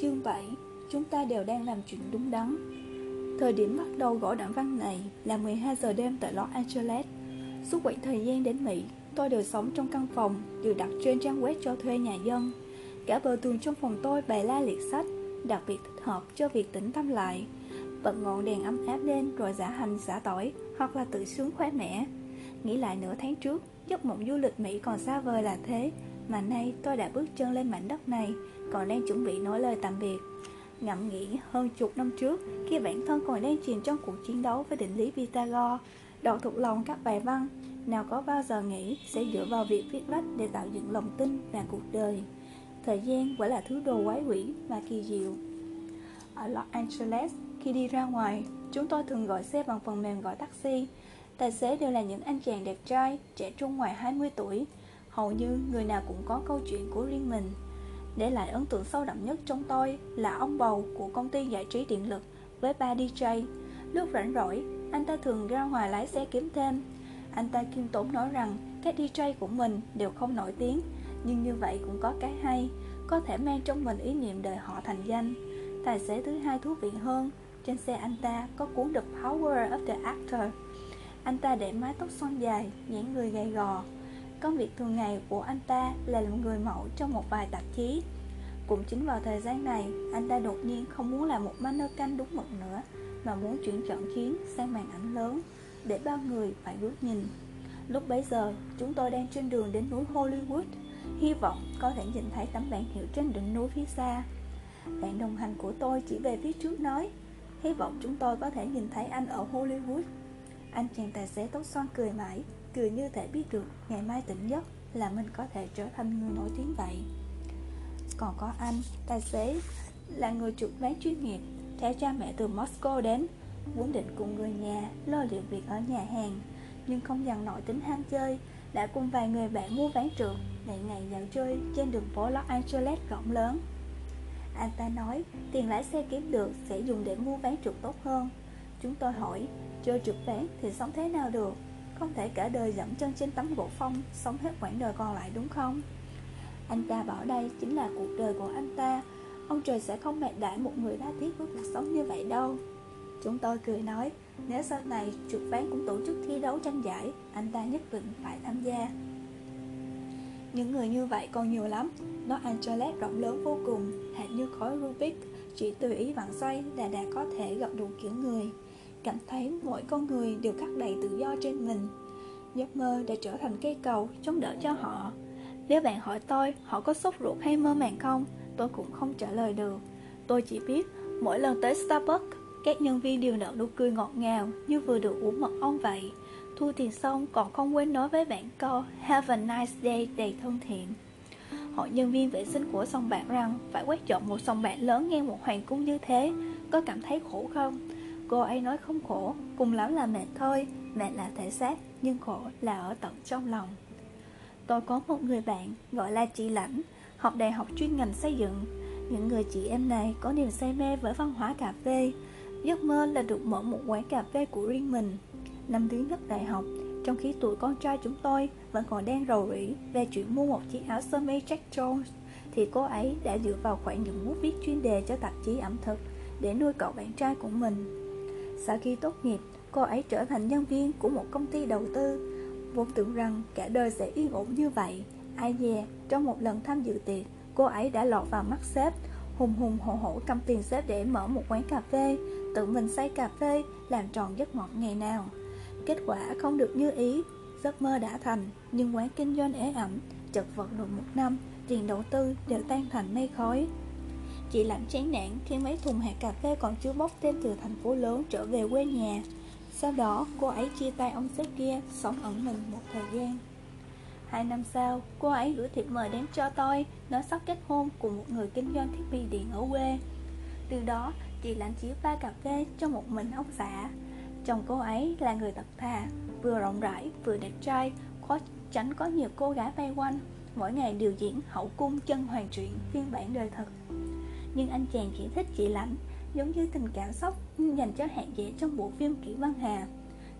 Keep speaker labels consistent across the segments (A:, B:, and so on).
A: Chương 7 Chúng ta đều đang làm chuyện đúng đắn Thời điểm bắt đầu gõ đoạn văn này là 12 giờ đêm tại Los Angeles Suốt quãng thời gian đến Mỹ, tôi đều sống trong căn phòng được đặt trên trang web cho thuê nhà dân. Cả bờ tường trong phòng tôi bày la liệt sách, đặc biệt thích hợp cho việc tĩnh tâm lại. Bật ngọn đèn ấm áp lên rồi giả hành giả tỏi hoặc là tự sướng khoe mẽ. Nghĩ lại nửa tháng trước, giấc mộng du lịch Mỹ còn xa vời là thế, mà nay tôi đã bước chân lên mảnh đất này, còn đang chuẩn bị nói lời tạm biệt. Ngẫm nghĩ hơn chục năm trước, khi bản thân còn đang chìm trong cuộc chiến đấu với định lý Pythagore, đọc thuộc lòng các bài văn, nào có bao giờ nghĩ sẽ dựa vào việc viết lách để tạo dựng lòng tin và cuộc đời. Thời gian quả là thứ đồ quái quỷ và kỳ diệu. Ở Los Angeles, khi đi ra ngoài, chúng tôi thường gọi xe bằng phần mềm gọi taxi. Tài xế đều là những anh chàng đẹp trai, trẻ trung ngoài 20 tuổi. Hầu như người nào cũng có câu chuyện của riêng mình. Để lại ấn tượng sâu đậm nhất trong tôi là ông bầu của công ty giải trí điện lực với ba DJ. Lúc rảnh rỗi, anh ta thường ra ngoài lái xe kiếm thêm. Anh ta kiêm tốn nói rằng các DJ của mình đều không nổi tiếng, nhưng như vậy cũng có cái hay, có thể mang trong mình ý niệm đời họ thành danh. Tài xế thứ hai thú vị hơn, trên xe anh ta có cuốn The Power of the Actor. Anh ta để mái tóc xoăn dài, nhãn người gầy gò. Công việc thường ngày của anh ta là làm người mẫu trong một vài tạp chí. Cũng chính vào thời gian này, anh ta đột nhiên không muốn làm một mannequin đúng mực nữa, mà muốn chuyển chọn khiến sang màn ảnh lớn để bao người phải bước nhìn. Lúc bấy giờ, chúng tôi đang trên đường đến núi Hollywood, hy vọng có thể nhìn thấy tấm bảng hiệu trên đỉnh núi phía xa. Bạn đồng hành của tôi chỉ về phía trước nói, hy vọng chúng tôi có thể nhìn thấy anh ở Hollywood. Anh chàng tài xế tóc xoăn cười mãi, cười như thể biết được ngày mai tỉnh giấc là mình có thể trở thành người nổi tiếng vậy. Còn có anh, tài xế là người trượt ván chuyên nghiệp, theo cha mẹ từ Moscow đến, vốn định cùng người nhà lo liệu việc ở nhà hàng, nhưng không dằn nổi tính ham chơi, đã cùng vài người bạn mua ván trượt ngày ngày dạo chơi trên đường phố Los Angeles rộng lớn. Anh ta nói tiền lái xe kiếm được sẽ dùng để mua ván trượt tốt hơn. Chúng tôi hỏi, chơi trượt ván thì sống thế nào được? Không thể cả đời dẫm chân trên tấm gỗ phong, sống hết quãng đời còn lại đúng không? Anh ta bảo đây chính là cuộc đời của anh ta. Ông trời sẽ không mệt đãi một người đa thiết với cuộc sống như vậy đâu. Chúng tôi cười nói Nếu sau này chuột ván cũng tổ chức thi đấu tranh giải Anh ta nhất định phải tham gia. Những người như vậy còn nhiều lắm. Nó Angeles rộng lớn vô cùng Hệt như khói Rubik Chỉ tùy ý vặn xoay là đã có thể gặp đủ kiểu người. Cảm thấy mỗi con người đều khắc đầy tự do trên mình. Giấc mơ đã trở thành cây cầu chống đỡ cho họ. Nếu bạn hỏi tôi họ có sốt ruột hay mơ màng không, tôi cũng không trả lời được. Tôi chỉ biết mỗi lần tới Starbucks, Các nhân viên đều nở nụ cười ngọt ngào Như vừa được uống mật ong vậy. Thu tiền xong còn không quên nói với bạn câu, Have a nice day, đầy thân thiện. Hội nhân viên vệ sinh của sông bạc rằng Phải quét dọn một sông bạc lớn ngang một hoàng cung như thế, Có cảm thấy khổ không? Cô ấy nói không khổ Cùng lắm là mệt thôi Mệt là thể xác Nhưng khổ là ở tận trong lòng Tôi có một người bạn gọi là chị Lãnh học đại học chuyên ngành xây dựng. Những người chị em này có niềm say mê với văn hóa cà phê, giấc mơ là được mở một quán cà phê của riêng mình. Năm thứ nhất đại học, trong khi tuổi con trai chúng tôi vẫn còn đang rầu rĩ về chuyện mua một chiếc áo sơ mi Jack Jones, thì cô ấy đã dựa vào khoản những bút viết chuyên đề cho tạp chí ẩm thực để nuôi cậu bạn trai của mình. Sau khi tốt nghiệp, cô ấy trở thành nhân viên của một công ty đầu tư. Vốn tưởng rằng cả đời sẽ yên ổn như vậy, Ai dè, trong một lần tham dự tiệc, cô ấy đã lọt vào mắt sếp, hùng hùng hổ hổ cầm tiền sếp để mở một quán cà phê, tự mình say cà phê, làm tròn giấc mộng ngày nào. Kết quả không được như ý, giấc mơ đã thành, nhưng quán kinh doanh ế ẩm, chật vật được một năm, tiền đầu tư đều tan thành mây khói. Chị làm chán nản khi mấy thùng hạt cà phê còn chưa bốc thêm từ thành phố lớn trở về quê nhà. Sau đó, cô ấy chia tay ông sếp kia, sống ẩn mình một thời gian. Hai năm sau, cô ấy gửi thiệp mời đến cho tôi Nói sắp kết hôn cùng một người kinh doanh thiết bị điện ở quê Từ đó, chị lãnh chiếu pha cà phê cho một mình ông xã Chồng cô ấy là người thật thà Vừa rộng rãi, vừa đẹp trai Khó tránh có nhiều cô gái vây quanh Mỗi ngày điều diễn hậu cung chân hoàn truyện phiên bản đời thật nhưng anh chàng chỉ thích chị lãnh Giống như tình cảm sốc dành cho hạng dễ trong bộ phim Kỷ Văn Hà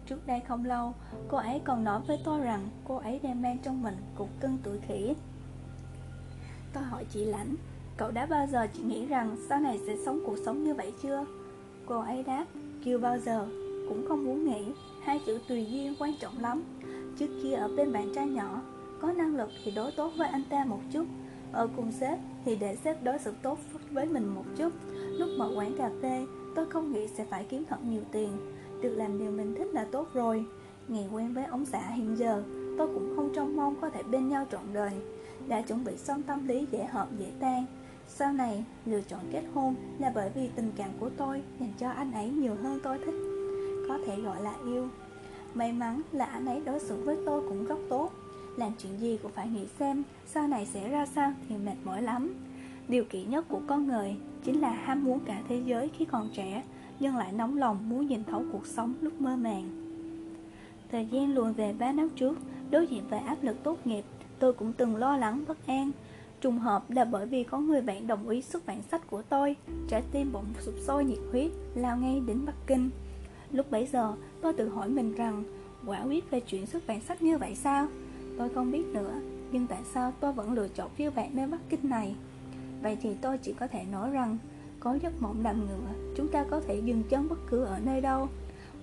A: Trước đây không lâu, cô ấy còn nói với tôi rằng cô ấy đang mang trong mình cục cưng tuổi khỉ. Tôi hỏi chị Lãnh, Cậu đã bao giờ chỉ nghĩ rằng sau này sẽ sống cuộc sống như vậy chưa? Cô ấy đáp, chưa bao giờ, cũng không muốn nghĩ, hai chữ tùy duyên quan trọng lắm. Trước kia ở bên bạn trai nhỏ, có năng lực thì đối tốt với anh ta một chút, ở cùng sếp thì để sếp đối xử tốt với mình một chút. Lúc mở quán cà phê, tôi không nghĩ sẽ phải kiếm thật nhiều tiền, được làm điều mình thích là tốt rồi. Ngày quen với ông xã hiện giờ, tôi cũng không trông mong có thể bên nhau trọn đời. Đã chuẩn bị xong tâm lý dễ hợp dễ tan, sau này, lựa chọn kết hôn là bởi vì tình cảm của tôi dành cho anh ấy nhiều hơn tôi thích Có thể gọi là yêu May mắn là anh ấy đối xử với tôi cũng rất tốt làm chuyện gì cũng phải nghĩ xem sau này sẽ ra sao thì mệt mỏi lắm. Điều kỹ nhất của con người chính là ham muốn cả thế giới khi còn trẻ, Nhưng lại nóng lòng muốn nhìn thấu cuộc sống lúc mơ màng. Thời gian luồn về 3 năm trước, Đối diện với áp lực tốt nghiệp, Tôi cũng từng lo lắng, bất an. Trùng hợp là bởi vì có người bạn đồng ý xuất bản sách của tôi, Trái tim bỗng sụp sôi nhiệt huyết, Lao ngay đến Bắc Kinh. Lúc bấy giờ, tôi tự hỏi mình rằng, Quả quyết về chuyện xuất bản sách như vậy sao? Tôi không biết nữa Nhưng tại sao tôi vẫn lựa chọn phiêu bạn nơi Bắc Kinh này Vậy thì tôi chỉ có thể nói rằng Có giấc mộng đầm ngựa Chúng ta có thể dừng chân bất cứ ở nơi đâu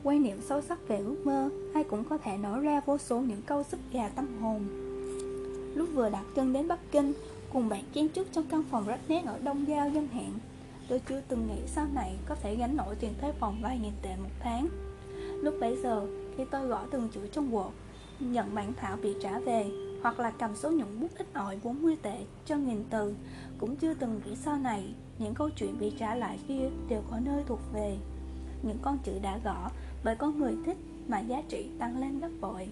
A: Quan niệm sâu sắc về ước mơ Ai cũng có thể nói ra vô số những câu sức gà tâm hồn Lúc vừa đặt chân đến Bắc Kinh cùng bạn kiến trúc trong căn phòng rách nét ở Đông Giao dân hạn. Tôi chưa từng nghĩ sau này có thể gánh nổi tiền thuê phòng vài nghìn tệ một tháng. Lúc bấy giờ, khi tôi gõ từng chữ trong Word, nhận bản thảo bị trả về, hoặc là cầm số nhuận bút ít ỏi 40 tệ cho nghìn từ, cũng chưa từng nghĩ sau này những câu chuyện bị trả lại kia đều có nơi thuộc về. Những con chữ đã gõ bởi con người thích mà giá trị tăng lên gấp bội.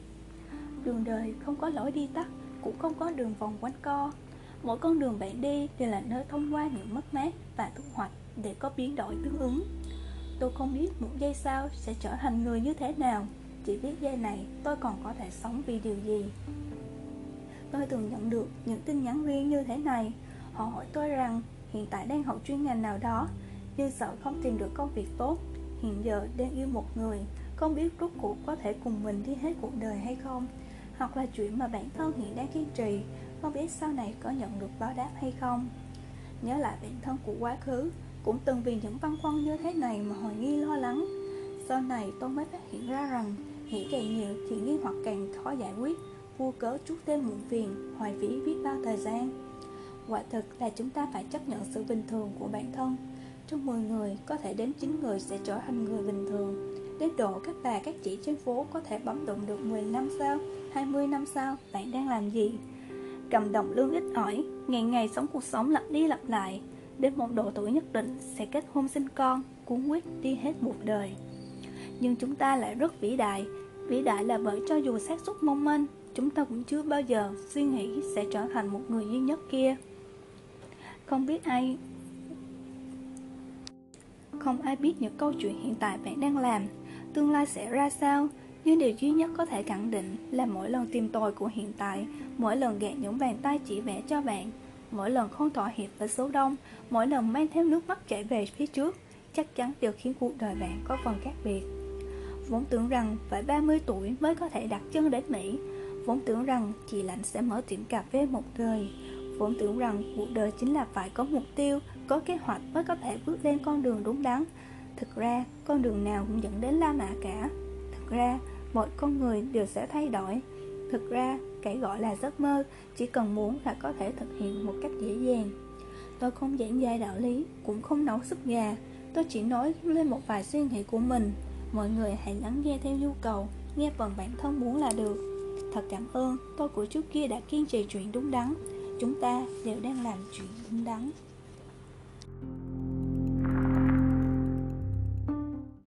A: Đường đời không có lối đi tắt, cũng không có đường vòng quanh co, Mỗi con đường bạn đi đều là nơi thông qua những mất mát và thu hoạch để có biến đổi tương ứng. Tôi không biết một giây sau sẽ trở thành người như thế nào, chỉ biết giây này tôi còn có thể sống vì điều gì. Tôi từng nhận được những tin nhắn riêng như thế này. Họ hỏi tôi rằng hiện tại đang học chuyên ngành nào đó, nhưng sợ không tìm được công việc tốt. Hiện giờ đang yêu một người, không biết rốt cuộc có thể cùng mình đi hết cuộc đời hay không. Hoặc là chuyện mà bản thân hiện đang kiên trì không biết sau này có nhận được báo đáp hay không Nhớ lại bản thân của quá khứ Cũng từng vì những băn khoăn như thế này mà hoài nghi lo lắng Sau này tôi mới phát hiện ra rằng Nghĩ càng nhiều thì nghi hoặc càng khó giải quyết. Vô cớ chút thêm muộn phiền Hoài phí biết bao thời gian. Quả thực là chúng ta phải chấp nhận sự bình thường của bản thân. Trong 10 người có thể đến 9 người sẽ trở thành người bình thường. Đến độ các bà các chị trên phố có thể bấm đụng được 10 năm sau 20 năm sau Bạn đang làm gì? Cầm đồng lương ít ỏi, ngày ngày sống cuộc sống lặp đi lặp lại, đến một độ tuổi nhất định sẽ kết hôn sinh con, cuốn quyết đi hết một đời. Nhưng chúng ta lại rất vĩ đại, vĩ đại là bởi cho dù xác suất mong manh, chúng ta cũng chưa bao giờ suy nghĩ sẽ trở thành một người duy nhất kia. Không biết ai Không ai biết những câu chuyện hiện tại bạn đang làm Tương lai sẽ ra sao nhưng điều duy nhất có thể khẳng định là mỗi lần tìm tòi của hiện tại, mỗi lần gạt những bàn tay chỉ vẽ cho bạn, mỗi lần không thỏa hiệp với số đông, mỗi lần mang theo nước mắt chảy về phía trước, chắc chắn đều khiến cuộc đời bạn có phần khác biệt. Vốn tưởng rằng phải 30 tuổi mới có thể đặt chân đến Mỹ, vốn tưởng rằng chị Lạnh sẽ mở tiệm cà phê một đời, vốn tưởng rằng cuộc đời chính là phải có mục tiêu, có kế hoạch mới có thể bước lên con đường đúng đắn. Thực ra, con đường nào cũng dẫn đến La Mã cả. Thực ra, mọi con người đều sẽ thay đổi. Thực ra cái gọi là giấc mơ chỉ cần muốn là có thể thực hiện một cách dễ dàng. Tôi không giảng dạy đạo lý cũng không nấu súp gà. Tôi chỉ nói lên một vài suy nghĩ của mình mọi người hãy lắng nghe theo nhu cầu, nghe phần bản thân muốn là được. Thật cảm ơn, tôi của trước kia đã kiên trì chuyện đúng đắn. Chúng ta đều đang làm chuyện đúng đắn.